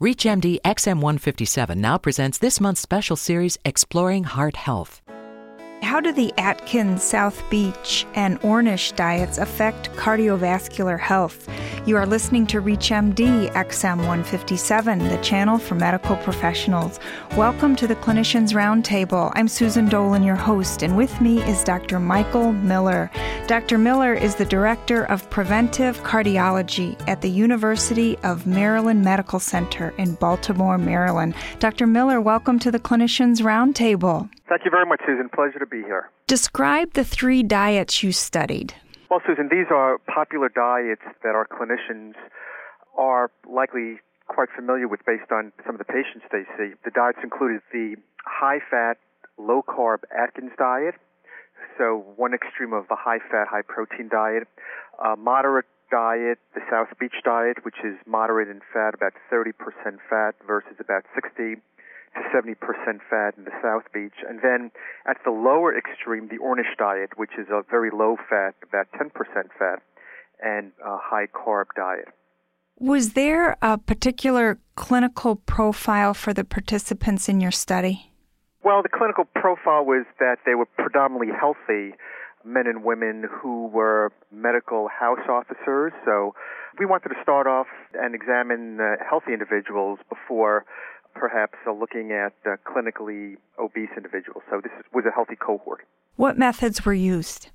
ReachMD XM157 now presents this month's special series Exploring Heart Health. How do the Atkins, South Beach, and Ornish diets affect cardiovascular health? You are listening to ReachMD XM157, the channel for medical professionals. Welcome to the Clinicians Roundtable. I'm Susan Dolan, your host, and with me is Dr. Michael Miller. Dr. Miller is the Director of Preventive Cardiology at the University of Maryland Medical Center in Baltimore, Maryland. Dr. Miller, welcome to the Clinicians Roundtable. Thank you very much, Susan. Pleasure to be here. Describe the three diets you studied. Well, Susan, these are popular diets that our clinicians are likely quite familiar with based on some of the patients they see. The diets included the high fat, low carb Atkins diet, so one extreme of the high fat, high protein diet, a moderate diet, the South Beach diet, which is moderate in fat, about 30% fat versus about 60 to 70% fat in the South Beach. And then at the lower extreme, the Ornish diet, which is a very low fat, about 10% fat, and a high carb diet. Was there a particular clinical profile for the participants in your study? Well, the clinical profile was that they were predominantly healthy men and women who were medical house officers. So we wanted to start off and examine uh, healthy individuals before perhaps uh, looking at uh, clinically obese individuals. So this was a healthy cohort. What methods were used?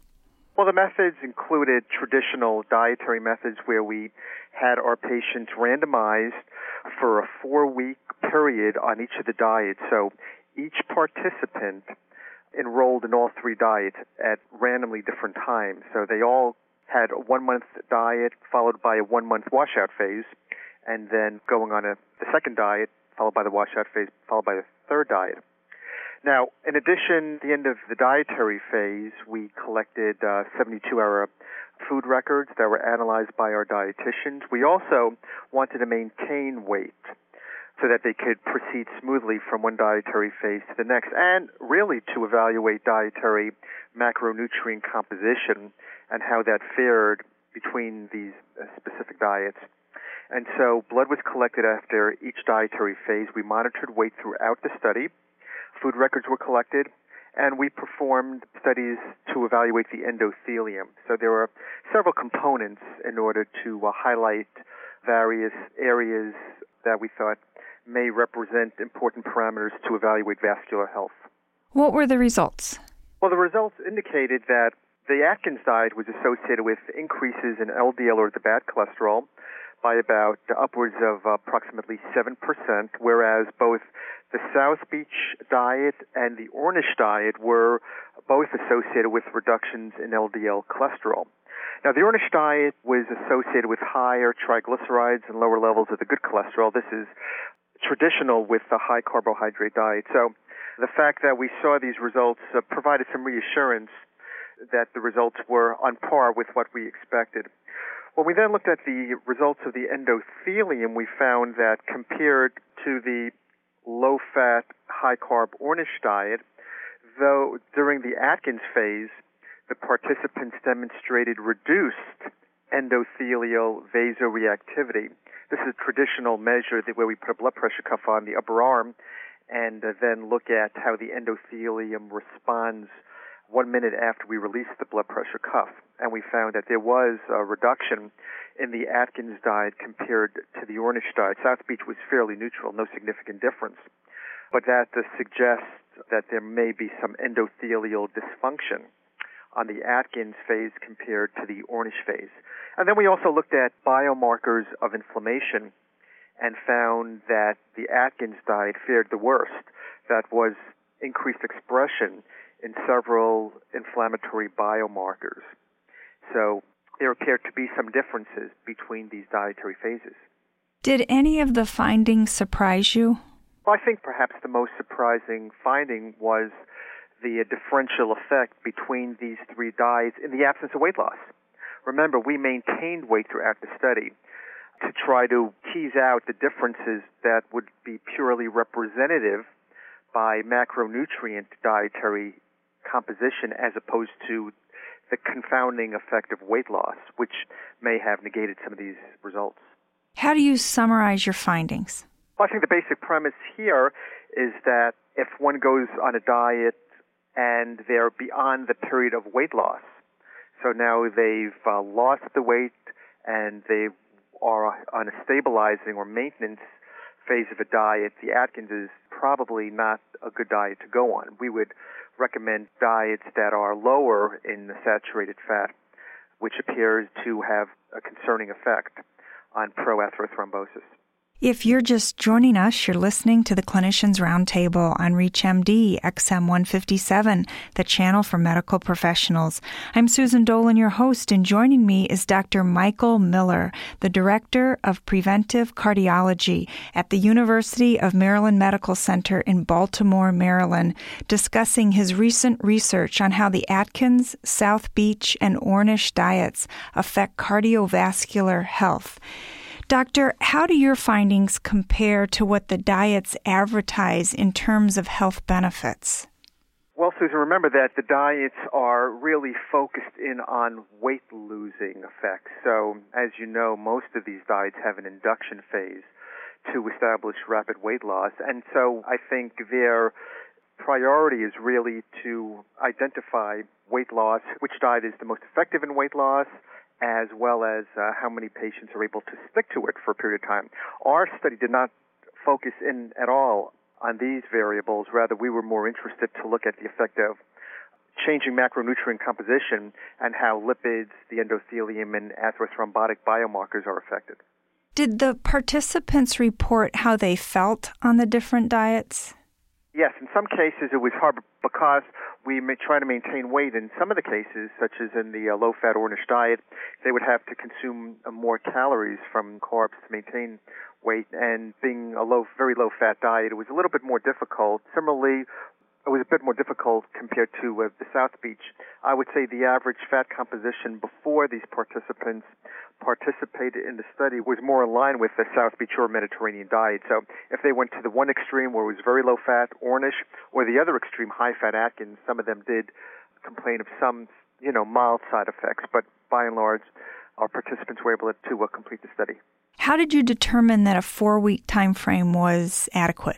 Well, the methods included traditional dietary methods where we had our patients randomized for a four week period on each of the diets. So each participant enrolled in all three diets at randomly different times. So they all had a one month diet followed by a one month washout phase and then going on a the second diet followed by the washout phase, followed by the third diet. Now, in addition, at the end of the dietary phase, we collected uh, 72-hour food records that were analyzed by our dietitians. We also wanted to maintain weight so that they could proceed smoothly from one dietary phase to the next, and really to evaluate dietary macronutrient composition and how that fared between these uh, specific diets. And so blood was collected after each dietary phase. We monitored weight throughout the study. Food records were collected, and we performed studies to evaluate the endothelium. So there were several components in order to uh, highlight various areas that we thought may represent important parameters to evaluate vascular health. What were the results? Well, the results indicated that the Atkins diet was associated with increases in LDL or the bad cholesterol, by about upwards of approximately 7%, whereas both the South Beach diet and the Ornish diet were both associated with reductions in LDL cholesterol. Now, the Ornish diet was associated with higher triglycerides and lower levels of the good cholesterol. This is traditional with the high carbohydrate diet. So, the fact that we saw these results uh, provided some reassurance that the results were on par with what we expected. When we then looked at the results of the endothelium, we found that compared to the low fat, high carb Ornish diet, though during the Atkins phase, the participants demonstrated reduced endothelial vasoreactivity. This is a traditional measure where we put a blood pressure cuff on the upper arm and uh, then look at how the endothelium responds one minute after we released the blood pressure cuff, and we found that there was a reduction in the Atkins diet compared to the Ornish diet. South Beach was fairly neutral, no significant difference. But that uh, suggests that there may be some endothelial dysfunction on the Atkins phase compared to the Ornish phase. And then we also looked at biomarkers of inflammation and found that the Atkins diet fared the worst. That was increased expression in several inflammatory biomarkers. So there appear to be some differences between these dietary phases. Did any of the findings surprise you? Well, I think perhaps the most surprising finding was the differential effect between these three diets in the absence of weight loss. Remember, we maintained weight throughout the study to try to tease out the differences that would be purely representative by macronutrient dietary composition as opposed to the confounding effect of weight loss, which may have negated some of these results. How do you summarize your findings? Well, I think the basic premise here is that if one goes on a diet and they're beyond the period of weight loss, so now they've uh, lost the weight and they are on a stabilizing or maintenance phase of a diet, the Atkins is probably not a good diet to go on. We would recommend diets that are lower in the saturated fat, which appears to have a concerning effect on proatherothrombosis. If you're just joining us, you're listening to the Clinicians Roundtable on ReachMD XM157, the channel for medical professionals. I'm Susan Dolan, your host, and joining me is Dr. Michael Miller, the Director of Preventive Cardiology at the University of Maryland Medical Center in Baltimore, Maryland, discussing his recent research on how the Atkins, South Beach, and Ornish diets affect cardiovascular health. Doctor, how do your findings compare to what the diets advertise in terms of health benefits? Well, Susan, remember that the diets are really focused in on weight losing effects. So, as you know, most of these diets have an induction phase to establish rapid weight loss. And so I think their priority is really to identify weight loss, which diet is the most effective in weight loss, as well as uh, how many patients are able to stick to it for a period of time. Our study did not focus in at all on these variables. Rather, we were more interested to look at the effect of changing macronutrient composition and how lipids, the endothelium, and atherothrombotic biomarkers are affected. Did the participants report how they felt on the different diets? Yes, in some cases it was hard because we try to maintain weight. In some of the cases, such as in the uh, low-fat Ornish diet, they would have to consume uh, more calories from carbs to maintain weight. And being a low, very low-fat diet, it was a little bit more difficult. Similarly, it was a bit more difficult compared to uh, the South Beach. I would say the average fat composition before these participants participated in the study was more in line with the South Beach or Mediterranean diet. So if they went to the one extreme where it was very low fat, Ornish, or the other extreme, high fat Atkins, some of them did complain of some, you know, mild side effects. But by and large, our participants were able to uh, complete the study. How did you determine that a four week time frame was adequate?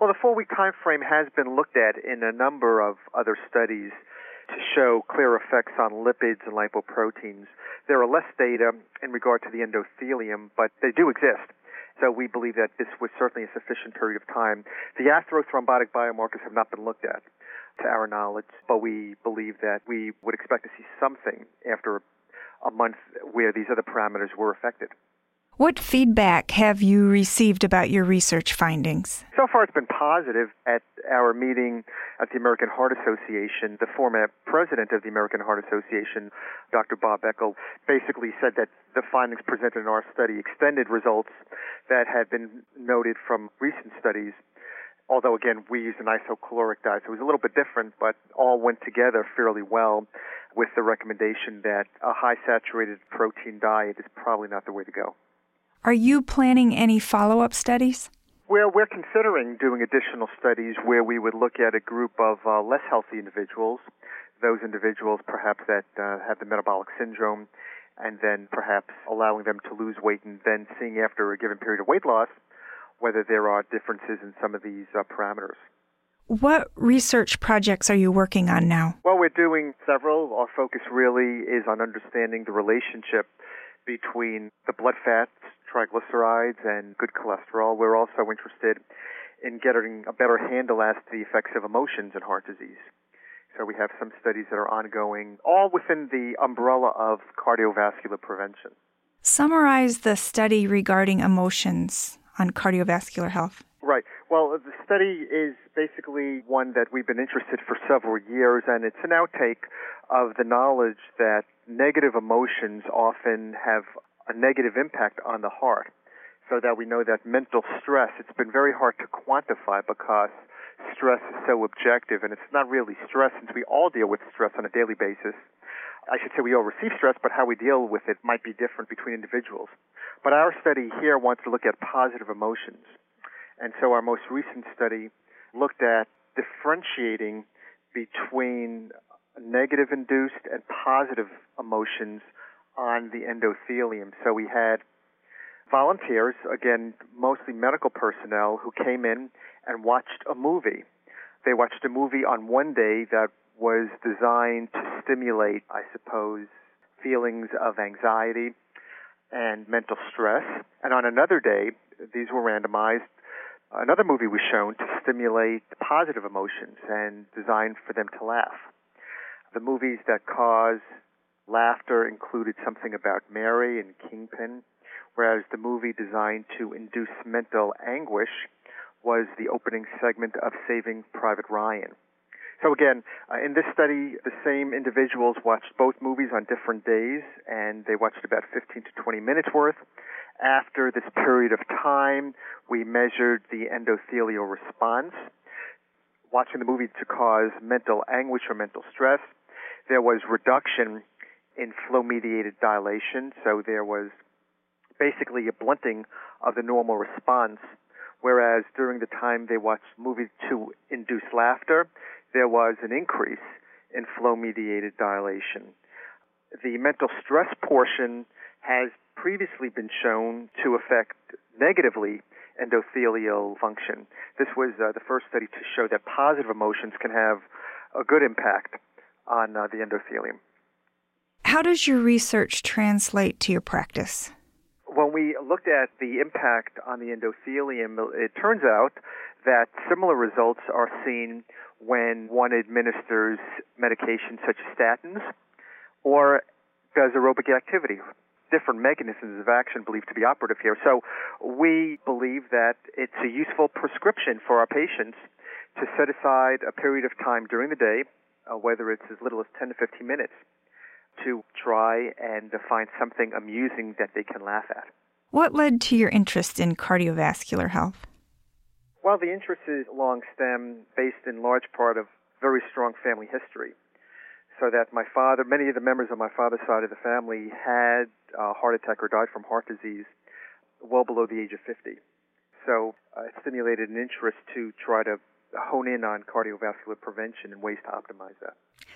Well, the four week time frame has been looked at in a number of other studies to show clear effects on lipids and lipoproteins. There are less data in regard to the endothelium, but they do exist. So we believe that this was certainly a sufficient period of time. The atherothrombotic biomarkers have not been looked at to our knowledge, but we believe that we would expect to see something after a month where these other parameters were affected. What feedback have you received about your research findings? So far, it's been positive. At our meeting at the American Heart Association, the former president of the American Heart Association, Dr. Bob Eckel, basically said that the findings presented in our study extended results that had been noted from recent studies. Although, again, we used an isocaloric diet, so it was a little bit different, but all went together fairly well with the recommendation that a high saturated protein diet is probably not the way to go. Are you planning any follow up studies? Well, we're considering doing additional studies where we would look at a group of uh, less healthy individuals, those individuals perhaps that uh, have the metabolic syndrome, and then perhaps allowing them to lose weight and then seeing after a given period of weight loss whether there are differences in some of these uh, parameters. What research projects are you working on now? Well, we're doing several. Our focus really is on understanding the relationship between the blood fats triglycerides and good cholesterol. We're also interested in getting a better handle as to the effects of emotions in heart disease. So we have some studies that are ongoing, all within the umbrella of cardiovascular prevention. Summarize the study regarding emotions on cardiovascular health. Right. Well, the study is basically one that we've been interested for several years, and it's an outtake of the knowledge that negative emotions often have a negative impact on the heart. So that we know that mental stress, it's been very hard to quantify because stress is so objective and it's not really stress since we all deal with stress on a daily basis. I should say we all receive stress, but how we deal with it might be different between individuals. But our study here wants to look at positive emotions. And so our most recent study looked at differentiating between negative induced and positive emotions on the endothelium. So we had volunteers, again, mostly medical personnel, who came in and watched a movie. They watched a movie on one day that was designed to stimulate, I suppose, feelings of anxiety and mental stress. And on another day, these were randomized. Another movie was shown to stimulate positive emotions and designed for them to laugh. The movies that cause laughter included something about Mary and Kingpin, whereas the movie designed to induce mental anguish was the opening segment of Saving Private Ryan. So again, uh, in this study, the same individuals watched both movies on different days, and they watched about 15 to 20 minutes worth. After this period of time, we measured the endothelial response, watching the movie to cause mental anguish or mental stress. There was reduction in flow-mediated dilation, so there was basically a blunting of the normal response. Whereas during the time they watched movies to induce laughter, there was an increase in flow mediated dilation. The mental stress portion has previously been shown to affect negatively endothelial function. This was uh, the first study to show that positive emotions can have a good impact on uh, the endothelium. How does your research translate to your practice? When we looked at the impact on the endothelium, it turns out that similar results are seen when one administers medications such as statins or does aerobic activity. Different mechanisms of action believed to be operative here. So we believe that it's a useful prescription for our patients to set aside a period of time during the day, uh, whether it's as little as 10 to 15 minutes, to try and find something amusing that they can laugh at. What led to your interest in cardiovascular health? Well, the interest is long stem, based in large part of very strong family history. So that my father, many of the members of my father's side of the family had a heart attack or died from heart disease well below the age of 50. So uh, it stimulated an interest to try to hone in on cardiovascular prevention and ways to optimize that.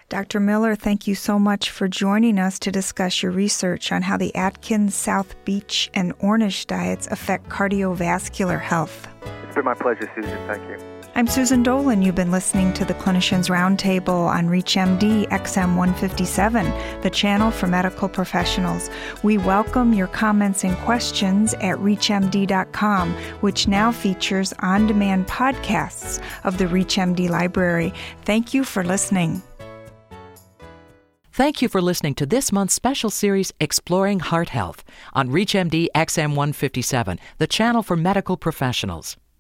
Dr. Miller, thank you so much for joining us to discuss your research on how the Atkins, South Beach, and Ornish diets affect cardiovascular health. It's been my pleasure, Susan. Thank you. I'm Susan Dolan. You've been listening to the Clinicians Roundtable on ReachMD XM 157, the channel for medical professionals. We welcome your comments and questions at ReachMD.com, which now features on demand podcasts of the ReachMD library. Thank you for listening. Thank you for listening to this month's special series, Exploring Heart Health, on ReachMD XM 157, the channel for medical professionals.